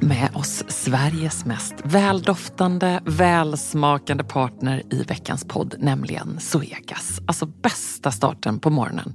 med oss Sveriges mest väldoftande, välsmakande partner i veckans podd, nämligen Zoegas. Alltså bästa starten på morgonen.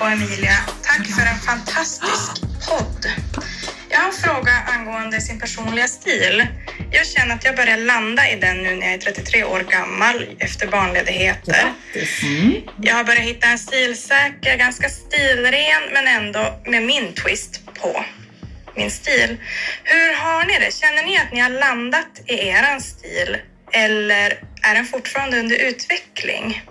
Och Emilia. Tack för en fantastisk podd. Jag har en fråga angående sin personliga stil. Jag känner att jag börjar landa i den nu när jag är 33 år gammal efter barnledigheter. Jag har börjat hitta en stilsäker, ganska stilren men ändå med min twist på min stil. Hur har ni det? Känner ni att ni har landat i eran stil eller är den fortfarande under utveckling?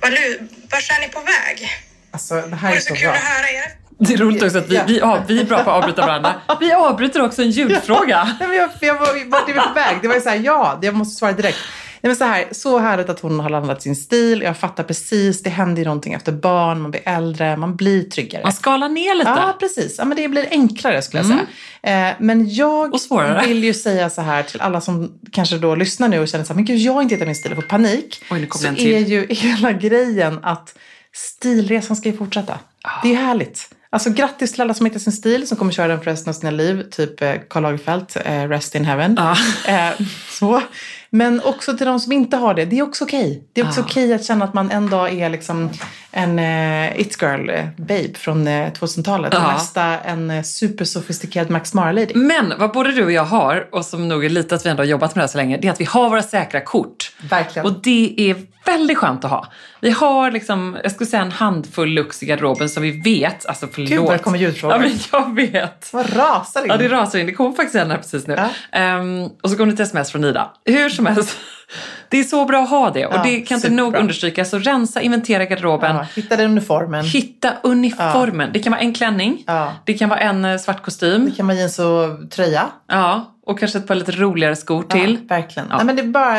Vad lu- Vart är ni på väg? Alltså, det Det här vore så kul att höra er. Det är roligt också att vi, vi, ja, vi är bra på att avbryta varandra. Vi avbryter också en ljudfråga. Nej, men jag, jag var, vart är vi på väg? Det var ju så här, ja, jag måste svara direkt. Nej, men så, här, så härligt att hon har landat sin stil. Jag fattar precis, det händer ju någonting efter barn, man blir äldre, man blir tryggare. Man skalar ner lite. Ja, precis. Ja, men det blir enklare skulle jag säga. Eh, men jag vill ju säga så här till alla som kanske då lyssnar nu och känner så här, men gud, jag har inte hittat min stil och får panik. Oj, nu kom så det en till. är ju hela grejen att stilresan ska ju fortsätta. Ah. Det är ju härligt. Alltså grattis till alla som hittat sin stil, som kommer köra den för resten av sina liv. Typ eh, Karl Lagerfeld, eh, Rest in Heaven. Ja. Eh, så. Men också till de som inte har det, det är också okej. Det är också Ja. okej att känna att man en dag är liksom en eh, it-girl, eh, babe från eh, 2000-talet. Och Ja. nästa en eh, supersofistikerad Max Mara-lady. Men vad både du och jag har, och som nog är lite att vi ändå har jobbat med det här så länge, det är att vi har våra säkra kort. Verkligen. Och det är väldigt skönt att ha. Vi har liksom, jag skulle säga en handfull lux i garderoben som vi vet, alltså förlåt. Gud, vad det kommer ljudfrågor. Ja, men jag vet. Vad rasar in? Ja, det rasar in. Det kom faktiskt en här precis nu. Ja. Ehm, och så kom det ett sms från Ida. Hur som helst, det är så bra att ha det. Och Ja, det kan inte nog understrykas. Så rensa, inventera garderoben. ja, hittade uniformen. Hitta uniformen. Det kan vara en klänning. Ja. Det kan vara en eh, svart kostym. Det kan man jeans och tröja. Ja, och kanske ett par lite roligare skor till. Ja, verkligen. Ja. Nej, men det är bara,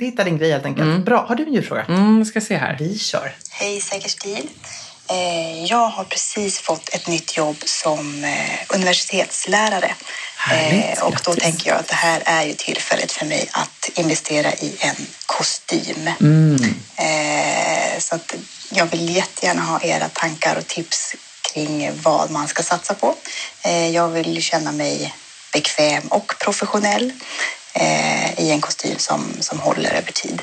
hitta din grej helt enkelt. Bra. Har du en ljudfråga? Mm, vi ska se här. Vi kör. Hej Säker stil. Eh, jag har precis fått ett nytt jobb som eh, universitetslärare. Härligt, Eh, och då grattis. tänker jag att det här är ju tillfället för mig att investera i en kostym. Eh, så att jag vill jättegärna ha era tankar och tips kring vad man ska satsa på. Jag vill känna mig bekväm och professionell. I en kostym som, som håller över tid.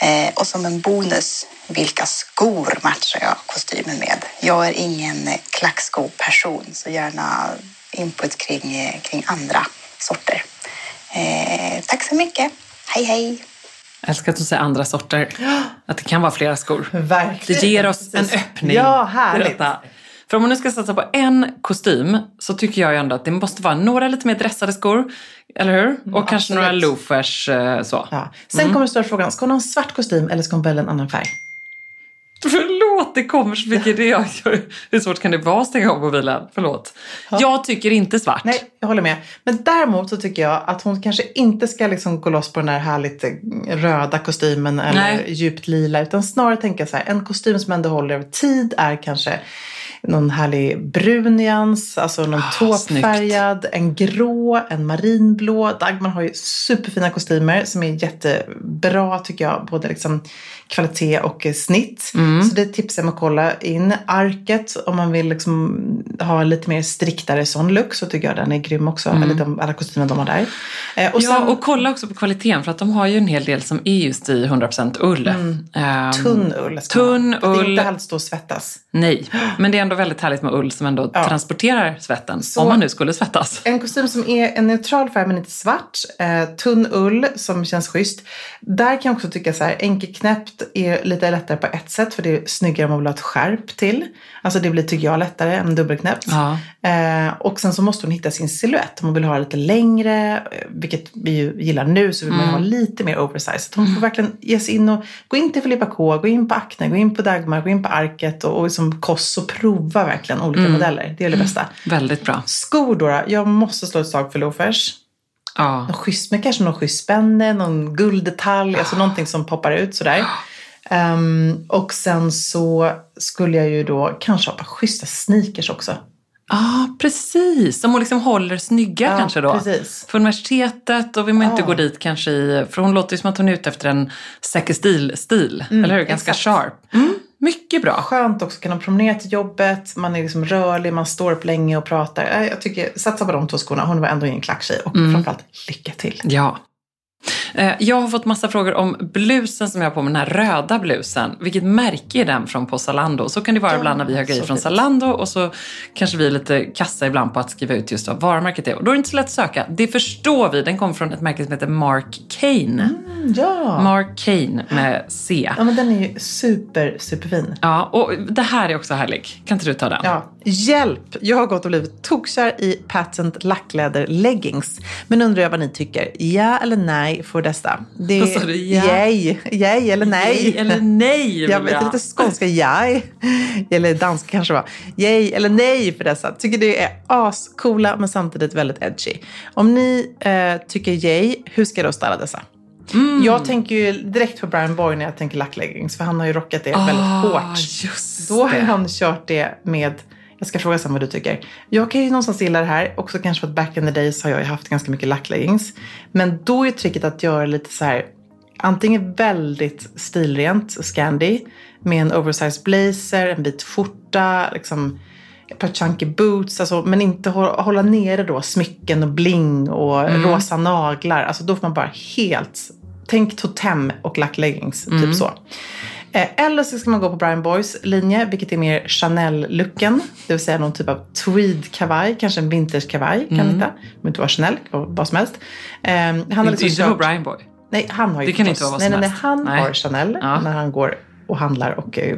Eh, och som en bonus, vilka skor matchar jag kostymen med? Jag är ingen klackskoperson, så gärna input kring, kring andra sorter. Eh, tack så mycket. Hej, hej! Jag älskar att du säger andra sorter. Att det kan vara flera skor. Verkligen. Det ger oss en öppning. Ja, härligt. För om man nu ska satsa på en kostym så tycker jag ju ändå att det måste vara några lite mer dressade skor. Eller hur? Och kanske några absolut. loafers eh, så. Ja. Sen kommer stora frågan, ska hon ha en svart kostym eller ska hon välja en annan färg? Förlåt, det kommer så mycket. Gör. Hur svårt kan det vara att stänga av mobilen? Förlåt. Jag tycker inte svart. Nej, jag håller med. Men däremot så tycker jag att hon kanske inte ska liksom gå loss på den där härligt eh, röda kostymen eller Nej. djupt lila. Utan snarare tänka så här, en kostym som ändå håller över tid är kanske någon härlig brun nyans, alltså någon Ah, tåpfärgad, en grå, en marinblå. Dagmar har ju superfina kostymer som är jättebra tycker jag, både liksom kvalitet och snitt. Mm. Så det tipsar jag om att kolla in. Arket, om man vill liksom ha lite mer striktare sån look så tycker jag den är grym också. Eller de, alla kostymer de har där. Eh, och Mm. ja, sen och kolla också på kvaliteten för att de har ju en hel del som är just i 100% ull. Ehm, tunn ull. tunn ha. Det är ull. inte stå och svettas. Nej, men det är ändå väldigt härligt med ull som ändå Ja. transporterar svetten. Så- Om man nu skulle svettas. En kostym som är en neutral färg men inte svart. Eh, tunn ull som känns schysst. Där kan jag också tycka så här, enkelknäppt är lite lättare på ett sätt för det är snyggare om man vill ha ett skärp till. Alltså det blir tycker jag lättare än dubbelknäppt. Ja. Eh, och sen så måste hon hitta sin silhuett. Om hon vill ha lite längre, eh, vilket vi ju gillar nu, så vill man ju ha lite mer oversized. Så hon får verkligen ge sig in och gå in till Filippa K, gå in på Acne, gå in på Dagmar, gå in på Arket och, och liksom Koss och prova verkligen olika modeller. Det är det bästa. Väldigt bra. Skor då. Jag måste slå ett slag för loafers. Ja. Någon schysst, men kanske någon schysst spänne, någon gulddetalj, alltså någonting som poppar ut sådär. Ehm, och sen så skulle jag ju då kanske ha ett par schyssta sneakers också. Ja, precis. Som hon liksom håller snygga Ja, kanske då. precis. För universitetet och vill man inte Ja. gå dit kanske i... För hon låter ju som att hon är ute efter en säker stil-stil. eller hur? Ganska exakt. sharp. Mm, mycket bra. Skönt också, kan man promenera till jobbet, man är liksom rörlig, man står upp länge och pratar. Eh, Jag tycker, satsa på de två skorna. Hon var ändå ingen klacktjej och framförallt lycka till. Ja. Eh, Jag har fått massa frågor om blusen som jag har på mig, den här röda blusen. Vilket märke är den från på Zalando? Så kan det vara ibland när vi har grejer från. Zalando och så kanske vi är lite kassa ibland på att skriva ut just vad varumärket är. Och då är det inte så lätt att söka. Det förstår vi. Den kommer från ett märke som heter Mark Kane. Ja. Mark Kane med C. ja, men den är ju super, superfin. Ja, och det här är också härlig. Kan inte du ta den? Ja. Hjälp! Jag har gått och blivit tokkär i patent lackläder leggings. Men undrar jag vad ni tycker. Ja eller nej för dessa? Det Vad sa du? Ja? Yay. Yay eller nej? Nej eller nej, Jag vet lite skånska yay. Eller danska kanske var. Yay eller nej för dessa. Tycker det är ascoola men samtidigt väldigt edgy. Om ni eh, tycker yay, hur ska jag då styla dessa? Mm. Jag tänker ju direkt på Brian Boy när jag tänker lackleggings. För han har ju rockat det väldigt Ah, hårt. Då har han kört det med, jag ska fråga sen vad du tycker. Jag kan ju någonstans gilla det här, också kanske för att back in the days har jag ju haft ganska mycket lackleggings. Men då är tricket att göra lite så här, antingen väldigt stilrent, Scandi, med en oversized blazer, en vit skjorta, liksom ett par chunky boots, alltså, men inte hå- hålla nere då smycken och bling och rosa naglar. Alltså då får man bara helt, tänk totem och lackleggings, typ så. Eh, Eller så ska man gå på Brian Boys linje, vilket är mer Chanel-looken. Det vill säga någon typ av tweed-kavaj, kanske en vintage-kavaj kan Mm. hitta. Men inte vara Chanel, vad som helst. Eh, han har liksom inte kört- Brian Boy. Nej, han har ju Det kan inte vara vad nej, som nej, nej, helst. han Nej. har Chanel Ja. när han går och handlar och eh,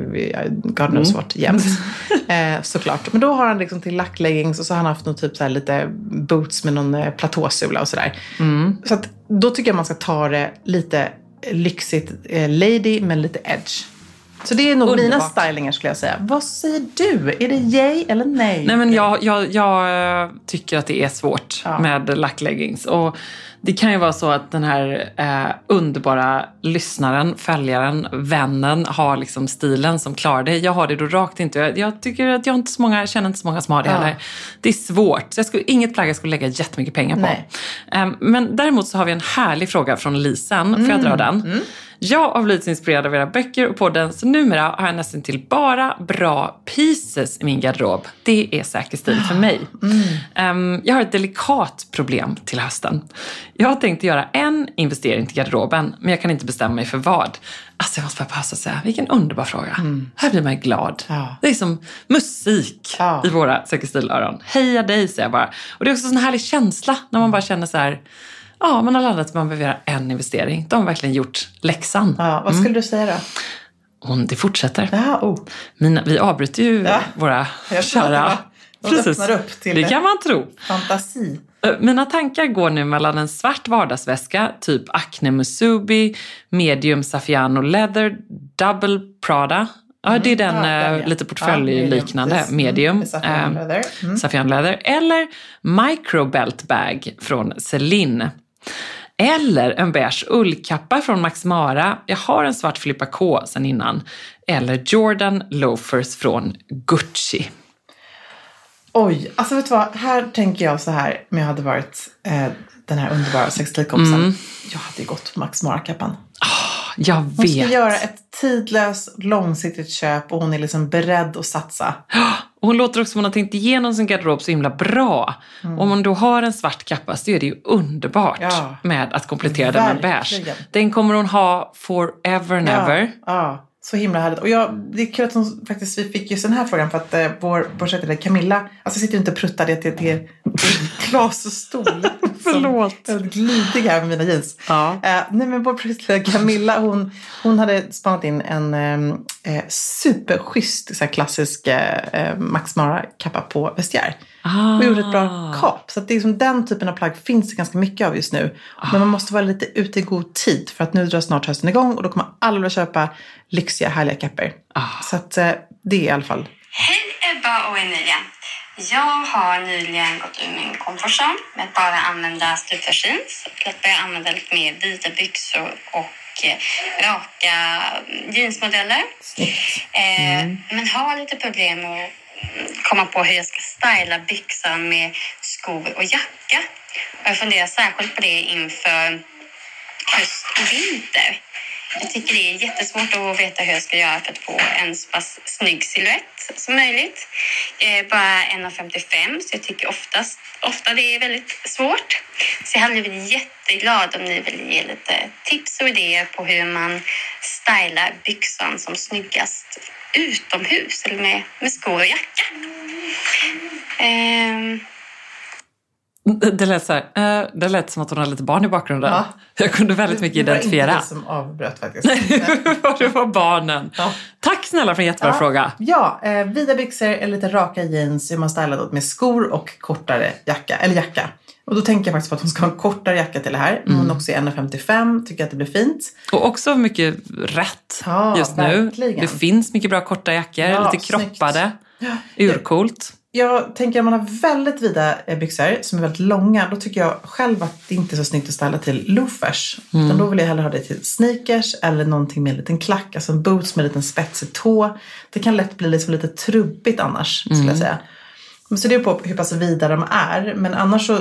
God knows Mm. what jämt. eh, såklart. Men då har han liksom till lackleggings och så har han haft någon typ så lite boots med någon platåsula och sådär. Mm. Så att då tycker jag man ska ta det lite lyxigt eh, lady men lite edge. Så det är nog mina Underbart. stylingar skulle jag säga. Vad säger du? Är det yay eller nej? Nej, men jag, jag, jag eh, tycker att det är svårt Ja. med lackleggings. Och det kan ju vara så att den här eh, underbara lyssnaren, följaren, vännen har liksom stilen som klarar det. Jag har det då rakt inte. Jag, jag tycker att jag inte så många, känner inte så många som har det Ja. heller. Det är svårt. Så jag skulle, inget plagg jag skulle lägga jättemycket pengar på. Ehm, men däremot så har vi en härlig fråga från Lisen. Får jag dra den? Jag har blivit inspirerad av era böcker och podden så numera har jag nästan till bara bra pieces i min garderob. Det är säker stil för mig. Ehm, jag har ett delikat problem till hösten. Jag har tänkt göra en investering till garderoben, men jag kan inte bestämma mig för vad. Alltså jag måste bara passa och säga, vilken underbar fråga. Här blir man glad. Ja. Det är som musik Ja. i våra Säker stil-öron. Heja dig, säger jag bara. Och det är också en härlig känsla när man bara känner så här, ja, man har landat att man behöver göra en investering. De har verkligen gjort läxan. Ja, vad skulle du säga då? Och det fortsätter. Ja, oh. Mina, vi avbryter ju Ja. våra kära... till det kan man tro. Fantasi. Mina tankar går nu mellan en svart vardagsväska, typ Acne Musubi, medium Saffiano Leather, double Prada. Ja, det är den, Mm. ja, den, eh, ja. lite Ja, portföljliknande, medium, precis. medium. Mm, Saffiano eh, leather. Mm. Leather. Eller Micro Belt Bag från Celine. Eller en beige ullkappa från Max Mara. Jag har en svart Filippa K sen innan. Eller Jordan Loafers från Gucci. Oj, alltså vet du vad? Här tänker jag så här, om jag hade varit eh, den här underbara sextilkompisen. Mm. Jag hade ju gått på Max Mara-kappan. Jag Hon ska vet. göra ett tidlöst, långsiktigt köp och hon är liksom beredd att satsa. Och hon låter också som hon har tänkt igenom sin garderob så himla bra. Om hon då har en svart kappa så är det ju underbart Mm. Ja. med att komplettera den med Verkligen. beige. Den kommer hon ha forever and ever. Ja, ja, så himla härligt. Och jag, det är kul att hon faktiskt, vi fick just den här frågan för att eh, vår projektledare Camilla, alltså sitter ju inte och pruttar det till, till, till glasstol. Förlåt. Som, jag är glidig här med mina jeans. Ja. Eh, nej men vår projektledare Camilla, hon, hon hade spanat in en eh, eh, superschysst så här klassisk eh, Max Mara-kappa på vestiär. Ah. Och gjorde ett bra kap. Så att det är som den typen av plagg finns det ganska mycket av just nu. Men man måste vara lite ute i god tid. För att nu drar snart hösten igång och då kommer alla vilja köpa lyxiga härliga kappor. Så att eh, det är i alla fall. Hej Ebba och Emilia. Jag har nyligen gått ur min comfort zone med att bara använda jeans och att börja använda lite mer vita byxor och eh, raka jeansmodeller. Eh, Men har lite problem att komma på hur jag ska styla byxan med skor och jacka. Och jag funderar särskilt på det inför höst och vinter. Jag tycker det är jättesvårt att veta hur jag ska göra för att få en så pass snygg silhuett som möjligt. Jag är bara 1,55 så jag tycker oftast, ofta det är väldigt svårt. Så jag hade blivit jätteglad om ni vill ge lite tips och idéer på hur man stylar byxan som snyggast utomhus eller med, med skor och jacka. Ehm, Det, lät så här, eh, det lät som att hon hade lite barn i bakgrunden. Ja. Jag kunde väldigt mycket Det var identifiera. inte det som avbröt faktiskt. det var barnen. Ja. Tack snälla för en jättebra Ja. fråga. Ja, eh, vida byxor eller lite raka jeans är man stylad åt med skor och kortare jacka. Eller jacka. Och då tänker jag faktiskt på att hon ska ha en kortare jacka till det här. Mm. Hon också är 1,55, tycker att det blir fint. Och också mycket rätt Ja, just nu. verkligen. Det finns mycket bra korta jackor, Ja, lite snyggt. kroppade. Urcoolt. Jag tänker om man har väldigt vida eh, byxor som är väldigt långa, då tycker jag själv att det inte är så snyggt att styla till loafers. Mm. Utan då vill jag hellre ha det till sneakers eller någonting med en liten klack, alltså en boots med en liten spetsig tå. Det kan lätt bli liksom lite trubbigt annars, skulle Mm. jag säga. Men Så det är på hur pass vida de är, men annars så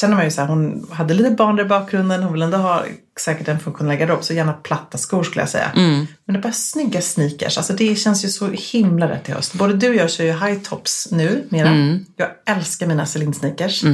känner man ju så här, hon hade lite barn där i bakgrunden, hon vill ändå ha säkert en funktionell garderob, så gärna platta skor skulle jag säga. Mm. Men det är bara snygga sneakers, alltså det känns ju så himla rätt i höst. Både du och jag kör ju high tops nu mera. Mm. Jag älskar mina Celine sneakers.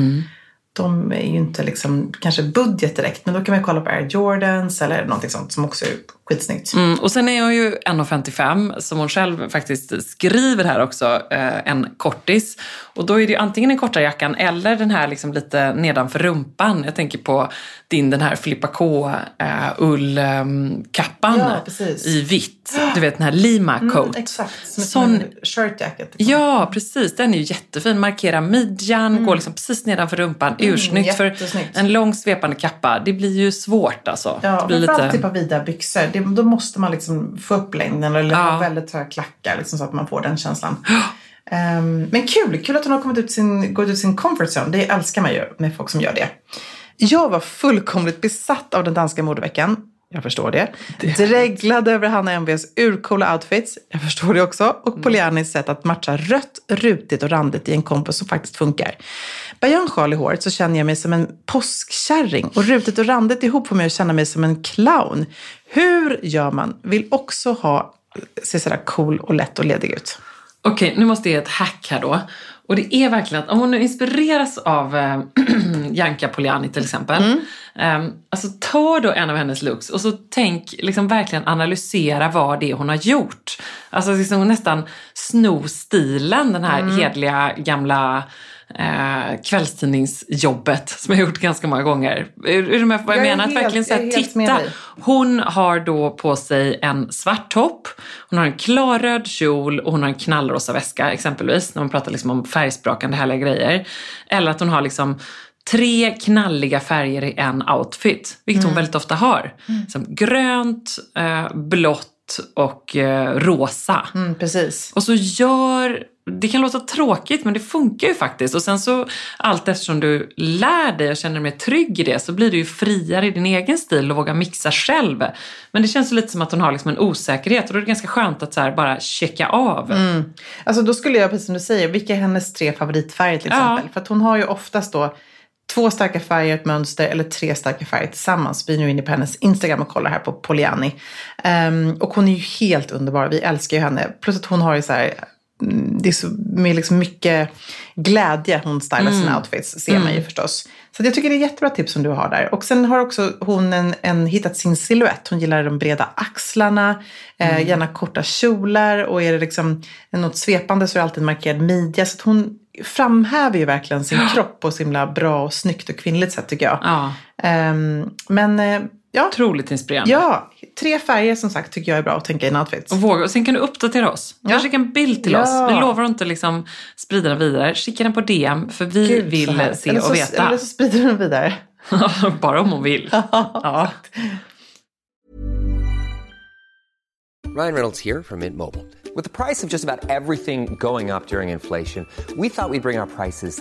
De är ju inte liksom kanske budget direkt, men då kan man kolla på Air Jordans eller någonting sånt som också är skitsnyggt. Mm, och sen är hon ju 1,55 som hon själv faktiskt skriver här också, eh, en kortis. Och då är det ju antingen den korta jackan eller den här liksom lite nedanför rumpan. Jag tänker på din den här Filippa K eh, ullkappan Ja, i vitt. Du vet den här Lima coat. Mm, exakt, som Sån- shirt jacket. Ja, precis. Den är ju jättefin. Markera midjan, går liksom precis nedanför rumpan. Ursnyggt. För Mm. en lång svepande kappa, det blir ju svårt alltså. Ja, det blir lite... typ av vida byxor. Det, då måste man liksom få upp längden eller Ja. väldigt höga klackar liksom, så att man får den känslan. Ehm, men kul, kul att hon har kommit ut sin, gått ut sin comfort zone. Det älskar man ju med folk som gör det. Jag var fullkomligt besatt av den danska modeveckan. Jag förstår det. Dreglade över Hanna MVs urcoola outfits. Jag förstår det också. Och Polianis sätt att matcha rött, rutigt och randigt i en kompo som faktiskt funkar. Bär jag en sjal i håret så känner jag mig som en påskkärring. Och rutigt och randigt ihop får mig att känna mig som en clown. Hur gör man? Vill också ha, se sådär cool och lätt och ledig ut. Okej, nu måste jag ge ett hack här då. Och det är verkligen att om hon nu inspireras av äh, Janka Poliani till exempel. Mm. Ähm, alltså ta då en av hennes looks och så tänk, liksom verkligen analysera vad det är hon har gjort. Alltså liksom nästan sno stilen, den här mm. hedliga gamla eh, kvällstidningsjobbet som jag gjort ganska många gånger. Är, är du med på vad jag, jag menar? Helt, att verkligen säga, titta. Hon har då på sig en svart topp, hon har en klarröd kjol och hon har en knallrosa väska exempelvis. När man pratar liksom om färgsprakande härliga grejer. Eller att hon har liksom tre knalliga färger i en outfit, vilket mm. hon väldigt ofta har. Mm. Som grönt, eh, blått och eh, rosa. Mm, precis. Och så gör det kan låta tråkigt men det funkar ju faktiskt. Och sen så allt eftersom du lär dig och känner dig mer trygg i det så blir du ju friare i din egen stil och vågar mixa själv. Men det känns lite som att hon har liksom en osäkerhet och då är det ganska skönt att så bara checka av. Mm. Alltså då skulle jag, precis som du säger, vilka är hennes tre favoritfärger till exempel? Ja. För att hon har ju oftast då två starka färger, ett mönster eller tre starka färger tillsammans. Vi är nu inne på hennes Instagram och kollar här på Poliani. Um, och hon är ju helt underbar, vi älskar ju henne. Plus att hon har ju så här det är så med liksom mycket glädje hon stylar mm. sina outfits, ser mm. man ju förstås. Så jag tycker det är jättebra tips som du har där. Och sen har också hon en, en hittat sin silhuett. Hon gillar de breda axlarna, eh, mm. eh, gärna korta kjolar och är det liksom något svepande så är det alltid en markerad midja. Så hon framhäver ju verkligen sin kropp på så himla bra och snyggt och kvinnligt sätt tycker jag. Ja. Um, men uh, ja. Otroligt inspirerande. Ja, tre färger som sagt tycker jag är bra att tänka i en outfit. Och våga. Och sen kan du uppdatera oss. Ja. Skicka en bild till ja. oss. Vi lovar att inte liksom sprida den vidare. Skicka den på DM för vi Gud, vill se eller och veta. Eller så sprider du den vidare. Bara om hon vill. ja. Ryan Reynolds här från Mint Mobile. With the price of just about everything going up during inflation, we thought we'd bring our prices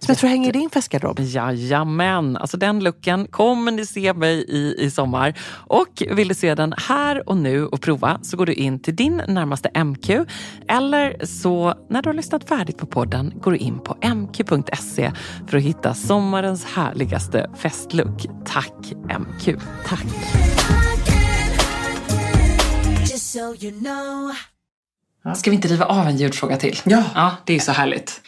Som jag tror hänger i din festgarderob. Jajamän, alltså den looken kommer ni se mig i i sommar. Och vill du se den här och nu och prova så går du in till din närmaste MQ. Eller så när du har lyssnat färdigt på podden går du in på mq.se för att hitta sommarens härligaste festlook. Tack MQ. Tack. Ska vi inte riva av en ljudfråga till? Ja. ja det är så härligt.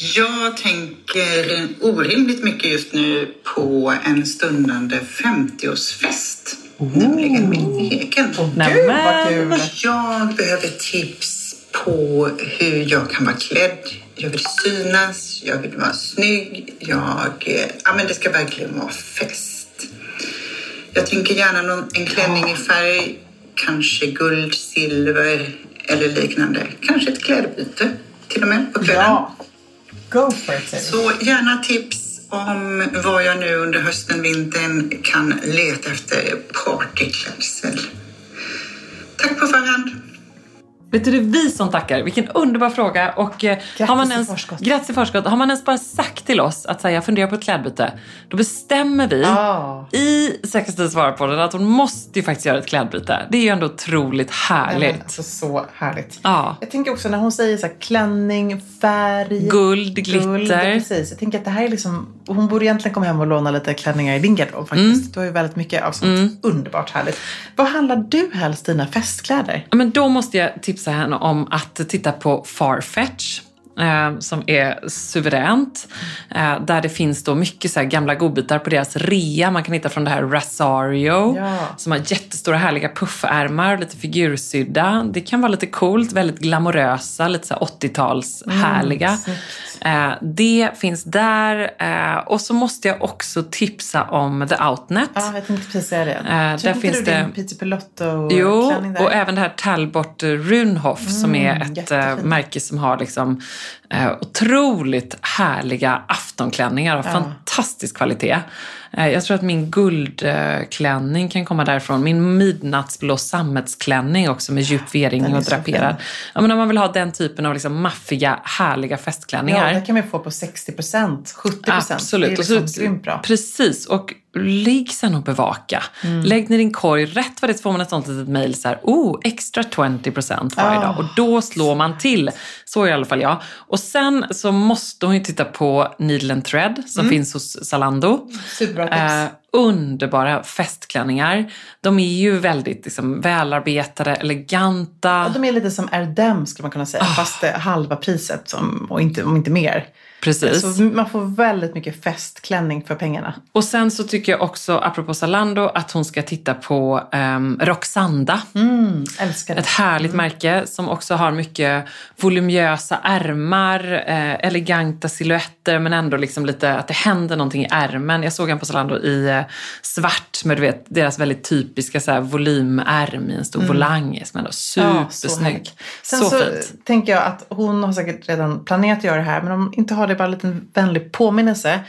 Jag tänker orimligt mycket just nu på en stundande 50-årsfest. Oh. Nämligen min egen. Oh, Gud vad kul! Jag behöver tips på hur jag kan vara klädd. Jag vill synas, jag vill vara snygg. Jag, ja, men det ska verkligen vara fest. Jag tänker gärna någon, en klänning i färg, kanske guld, silver eller liknande. Kanske ett klädbyte till och med på kvällen. Ja. Go for it. Så gärna tips om vad jag nu under hösten, vintern kan leta efter partyklädsel. Tack på förhand. Vet du, det är vi som tackar. Vilken underbar fråga. Och, eh, Grattis har man i ens, förskott. Grattis i förskott. Har man ens bara sagt till oss att säga, jag funderar på ett klädbyte, då bestämmer vi Ja. i Sex Stil svarar på den att hon måste ju faktiskt göra ett klädbyte. Det är ju ändå otroligt härligt. Nej, men, alltså, så härligt. Ja. Jag tänker också när hon säger så här, klänning, färg, Guld, glitter. precis. Jag tänker att det här är liksom, hon borde egentligen komma hem och låna lite klänningar i din garderob faktiskt. Mm. Du har ju väldigt mycket av sånt underbart härligt. Vad handlar du helst dina festkläder? Ja, Men då måste jag tipsa henne om att titta på Farfetch. Eh, som är suveränt. Eh, där det finns då mycket så gamla godbitar på deras rea. Man kan hitta från det här Rasario. Ja. Som har jättestora härliga puffärmar, lite figursydda. Det kan vara lite coolt, väldigt glamorösa, lite så här 80-tals härliga. Eh, det finns där. Eh, och så måste jag också tipsa om The Outnet. Ja, jag tänkte precis säga det. där Köpte finns du det- din Peter Pilotto Jo, klänning där? och även det här Talbot Runhoff som är ett jättefint. äh, märke som har liksom, eh, otroligt härliga aftonklänningar av fantastisk kvalitet. Eh, jag tror att min guldklänning kan komma därifrån. Min midnattsblå sammetsklänning också med djup V-ring Den är och så draperad. Ja, men om man vill ha den typen av liksom maffiga, härliga Ja, festklänningar. det kan man få på 60 procent, 70 procent. Absolut. Det är Och så- liksom grymt bra. Precis. Och ligg sen och bevaka. Mm. Lägg ner din korg. Rätt vad det får man ett sånt litet mejl så här, oh, extra 20% varje Ah. dag. Och då slår man till. Så i alla fall jag. Och sen så måste hon ju titta på Needle and Thread som Mm. finns hos Zalando. Superbra tips. Eh, underbara festklänningar. De är ju väldigt liksom, välarbetade, eleganta. Ja, de är lite som Erdem skulle man kunna säga, Ah. fast halva priset som, och inte, om inte mer. Precis. Så man får väldigt mycket festklänning för pengarna. Och sen så tycker jag också, apropå Zalando, att hon ska titta på um, Roxanda. Mm, älskar det. Ett härligt märke som också har mycket voluminösa ärmar, eh, eleganta silhuetter men ändå liksom lite att det händer någonting i ärmen. Jag såg en på Zalando i eh, svart med du vet, deras väldigt typiska så här, volymärm i en stor volang som ändå är Mm. Ja, så supersnygg. så, Sen så, fint. tänker jag att hon har säkert redan planerat att göra det här, men om inte har det bara en liten vänlig påminnelse.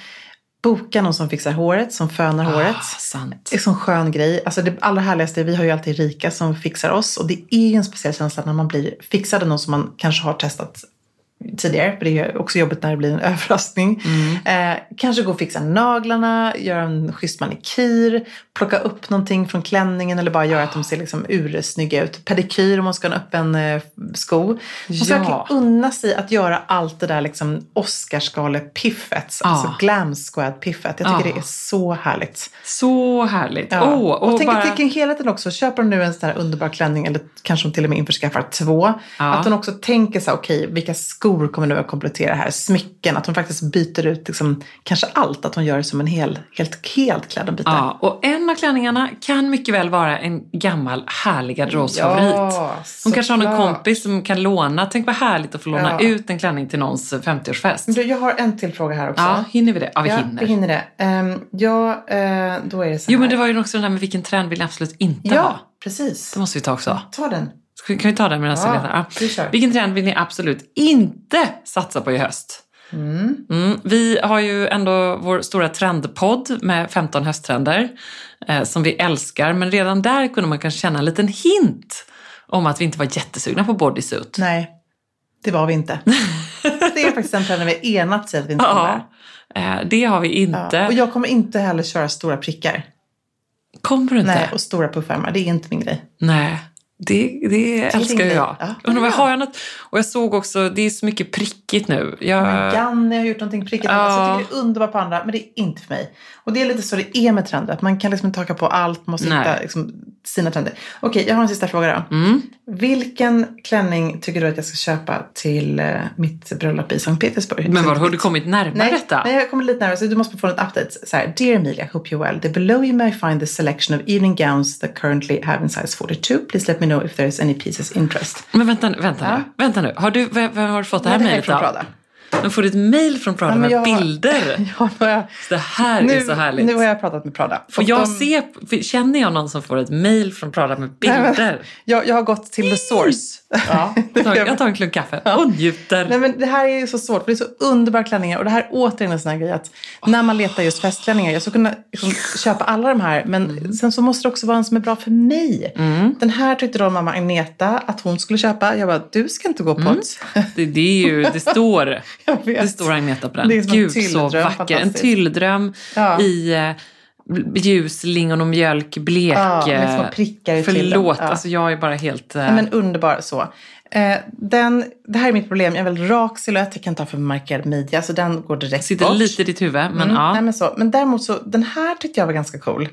Boka någon som fixar håret, som fönar håret. Ah, sant. Det är en sån skön grej. Alltså det allra härligaste, vi har ju alltid Rika som fixar oss och det är ju en speciell känsla när man blir fixad av någon som man kanske har testat tidigare. För det är också jobbigt när det blir en överraskning. Eh, kanske gå och fixa naglarna, göra en schysst manikyr, plocka upp någonting från klänningen eller bara göra att de ser liksom ursnygga ut. Pedikyr om man ska ha en öppen eh, sko. Man ska Ja. verkligen unna sig att göra allt det där liksom Oscarsgale-piffet. Alltså Ja. glam squad-piffet. Jag tycker Ja. det är så härligt. Så härligt. Ja. Åh, och och tänk bara... bara... helheten också. Köper hon nu en sån här underbar klänning eller kanske hon till och med införskaffar två. Att hon också tänker så här, okej, vilka skor kommer nu att komplettera här? Smycken, att hon faktiskt byter ut liksom, kanske allt. Att hon gör det som en hel, helt, helt klädbyte. Ja, och en av klänningarna kan mycket väl vara en gammal härlig garderobsfavorit. Ja, Hon kanske har någon kompis som kan låna. Tänk vad härligt att få låna Ja. ut en klänning till någons 50-årsfest. Du, jag har en till fråga här också. Ja, hinner vi det? Ja, vi ja, hinner. vi hinner det. Um, ja, eh, då är det så Jo, här. men det var ju också den här med vilken trend vill ni absolut inte Ja, ha? precis. Det måste vi ta också. Ta den. Ska- Kan vi ta den medan Ja, vi letar? Ja. Vilken trend vill ni absolut inte satsa på i höst? Mm. Vi har ju ändå vår stora trendpodd med 15 hösttrender eh, som vi älskar. Men redan där kunde man kanske känna en liten hint om att vi inte var jättesugna på bodysuit. Nej, det var vi inte. det är faktiskt den trenden vi har enats i att vi inte. Ja, eh, det har vi inte. Ja. Och jag kommer inte heller köra stora prickar. Kommer du inte? Nej, och stora puffärmar. Det är inte min grej. Nej, det, det älskar ju jag. Ja. Undrar Ja. har jag något? Och jag såg också, det är så mycket prickigt nu. Jag, Men Ganni har gjort någonting prickigt. Ja. Alltså, jag tycker det är underbart på andra, men det är inte för mig. Och det är lite så det är med trender. Att man kan liksom inte haka på allt. Man måste Nej. hitta liksom, sina trender. Okej, jag har en sista fråga då. Mm. Vilken klänning tycker du att jag ska köpa till eh, mitt bröllop i Sankt Petersburg? Men var har du kommit närmare Nej, detta? nej, jag kommer lite närmare. Så du måste få en update. Så här, Dear Emilia, hope you're well. The below you may find the selection of evening gowns that currently have in size 42. Please let me know if there is any pieces interest. Men vänta, vänta Ja. nu. Vänta nu. Har du, vem, vem har du fått det här mejlet av? Men får du ett mail från Prada Ja, men med jag- bilder? Ja, jag, det här nu, är så härligt. Nu har jag pratat med Prada. Får jag de- se, känner jag någon som får ett mail från Prada med Nej, bilder? Jag, jag har gått till the source. Ja, jag tar, jag tar en klunk kaffe och njuter. Nej, men det här är ju så svårt, för det är så underbara klänningar. Och det här är återigen en sån här grej att när man letar just festklänningar, jag skulle kunna liksom köpa alla de här, men Mm. sen så måste det också vara en som är bra för mig. Den här tyckte då mamma Agneta att hon skulle köpa. Jag bara, du ska inte gå på ett. Det, det är ju, det står, Jag. det står Agneta den. Det är som en Gud så vacker. En tylldröm Ja. i eh, ljus, lingon och mjölk, blek. Ja, med små eh, prickar i. Förlåt, Ja. alltså jag är bara helt... eh, Nej, men underbar så. Den, det här är mitt problem. Jag har väldigt rak silhuett. Jag kan inte ha för markerad midja. Så den går direkt sitter bort. lite i ditt huvud, men Mm, ja. nej, men, så. men däremot så, den här tyckte jag var ganska cool.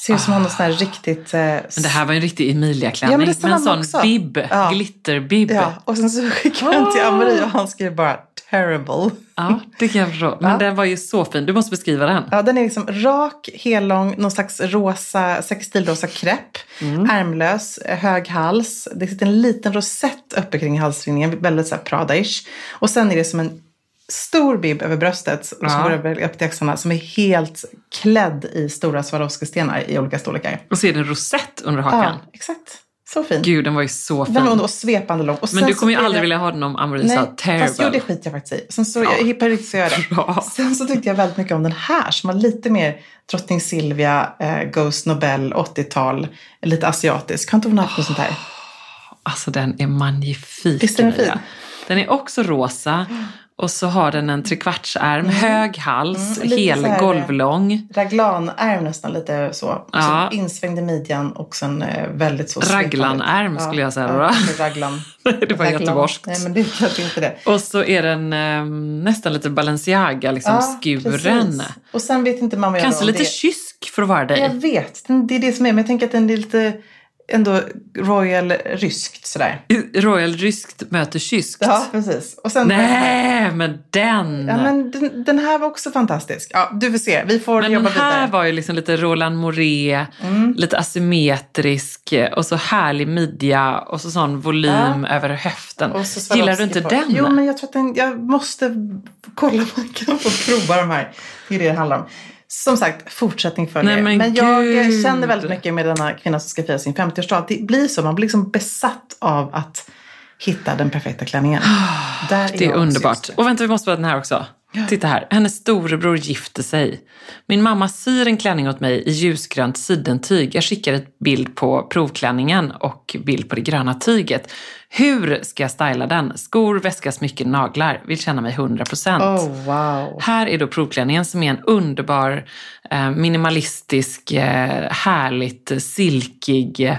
Ser ut som hon har sån här riktigt... Eh, Men det här var en riktig Emilia-klänning. Ja, men med en sån också. bibb, Ja. glitterbibb. Ja, och sen så skickade jag den till Amarie och han skrev bara terrible. Ja, det kan jag förstå. Men Ja. den var ju så fin. Du måste beskriva den. Ja, den är liksom rak, hellång, någon slags rosa, sextilrosa krepp. Mm. Ärmlös, hög hals. Det sitter en liten rosett uppe kring halsringningen, väldigt så här Prada-ish. Och sen är det som en stor bibb över bröstet och så går över upp till axlarna som är helt klädd i stora Swarovski-stenar i olika storlekar. Och så är det en rosett under hakan. Ja, exakt. Så fin. Gud, den var ju så fin. Den var och svepande lång. Och Men du kommer ju aldrig det- vilja ha den om Amarie sa Nej, terrible. fast jo, det skiter jag faktiskt i. Sen så, Ja. jag, på riktigt så jag det. Bra. Sen så tyckte jag väldigt mycket om den här som var lite mer Drottning Silvia, eh, Ghost Nobel, 80-tal, lite asiatisk. Har inte hon haft något sånt här? Alltså den är magnifik. Visst är den fin? Den är också rosa. Och så har den en trekvartsärm, hög hals, Mm, hel här- golvlång. Raglanärm nästan lite så. Ja. så insvängd i midjan och sen eh, väldigt så Raglanärm svepande. skulle jag säga ja, då. Ja, raglan. Det var Raglan. göteborgskt. Nej, men det är kanske inte det. Och så är den eh, nästan lite Balenciaga, liksom skuren. precis. Och sen vet inte och jag Kanske lite det. kysk för att vara dig. Jag vet, det är det som är. Men jag tänker att den är lite ändå royal ryskt sådär. Royal ryskt möter kyskt. Ja, precis. Och sen Nej, men den! Ja, men den, den här var också fantastisk. Ja, du får se. Vi får Men jobba den här vidare. var ju liksom lite Roland Moret, lite asymmetrisk och så härlig midja och så sån volym över höften. Gillar du inte på. den? Jo, men jag tror att den, jag måste kolla om man kan få prova de här. Det är det det handlar om. Som sagt, fortsättning följer. Nej, men jag gud. känner väldigt mycket med denna kvinna som ska fira sin 50-årsdag. Det blir så, man blir liksom besatt av att hitta den perfekta klänningen. Ah, Det är underbart. Och vänta, vi måste på den här också. Titta här, hennes storebror gifter sig. Min mamma syr en klänning åt mig i ljusgrönt sidentyg. Jag skickar ett bild på provklänningen och bild på det gröna tyget. Hur ska jag styla den? Skor, väska, smycken, naglar. Vill känna mig 100%. Oh, wow. Här är då provklänningen som är en underbar, eh, minimalistisk, eh, härligt silkig,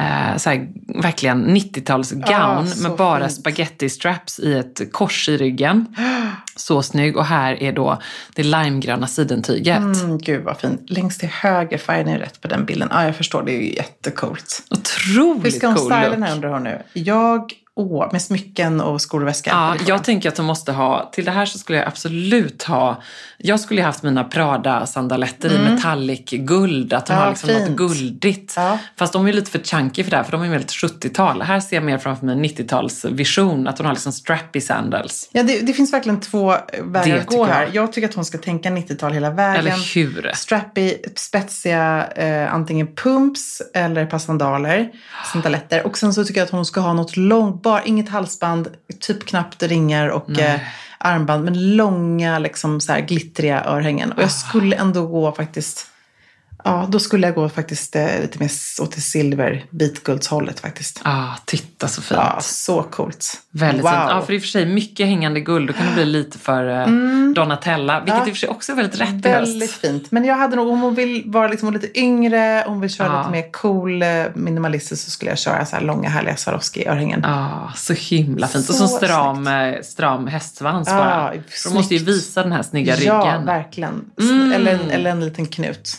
eh, så här, verkligen 90-talsgown Ah, med bara fint. spaghetti straps i ett kors i ryggen. Så snygg. Och här är då det limegröna sidentyget. Mm, gud vad fin. Längst till höger, färgen är rätt på den bilden. Ja, jag förstår. Det är ju jättecoolt. Hur Otroligt ska hon cool styla look. den här undrar hon nu? Jag, åh, med smycken och skor och väska. Ja, jag tänker att de måste ha, till det här så skulle jag absolut ha, jag skulle ju haft mina Prada-sandaletter i metallic guld, att de Mm. Ja, har liksom fint. något guldigt. Ja. Fast de är lite för chunky för det här, för de är väldigt 70-tal. Här ser jag mer framför mig en 90-talsvision, att hon har liksom strappy sandals. Ja, det, det finns verkligen två vägar att gå här. jag. Jag tycker att hon ska tänka 90-tal hela vägen. Eller hur? Strappy, spetsiga, eh, antingen pumps eller ett par sandaler, sandaletter. Och sen så tycker jag att hon ska ha något långt, bara inget halsband, typ knappt ringar och eh, armband, men långa liksom så här glittriga örhängen. Och jag skulle ändå gå faktiskt, ja då skulle jag gå faktiskt eh, lite mer åt det silver, bitguldshållet faktiskt. Ah, titta så fint. Ja, så coolt. Väldigt wow. fint. Ja, för i och för sig mycket hängande guld, då kan det bli lite för eh, Donatella, vilket Mm. Ja. i och för sig också är väldigt rätt Väldigt höst. fint. Men jag hade nog, om hon vill vara liksom lite yngre, om hon vill köra Ja. lite mer cool eh, minimalistiskt så skulle jag köra så här långa härliga Swarovski-örhängen. Ja, så himla fint. och Så så stram, eh, stram hästsvans Ja, bara. För de måste ju visa den här snygga Ja, ryggen. verkligen. Mm. Eller, en, eller en liten knut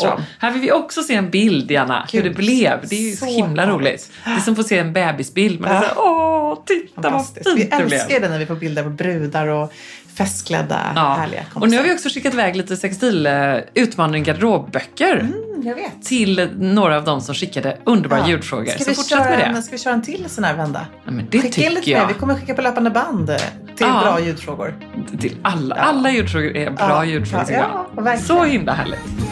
och här vill vi också se en bild, Diana, hur Gud, det blev. Det är ju så så himla härligt. roligt. Det är som att få se en bebisbild. Man Ja. så åh, titta vad fint Vi det blev. älskar det när vi får bilder på brudar och festklädda, Ja. härliga kompisar. Och nu har vi också skickat iväg lite sextil uh, utmaning garderobböcker Mm, jag till några av dem som skickade underbara Ja. ljudfrågor. Ska Så vi, fortsätt köra med det. en, ska vi köra en till sån här vända? Ja, men det Skicka in lite tycker mer. jag. Vi kommer skicka på löpande band eh, till Ja. bra ljudfrågor. Till alla, alla ljudfrågor är bra Ja. ljudfrågor Ja, tycker ja,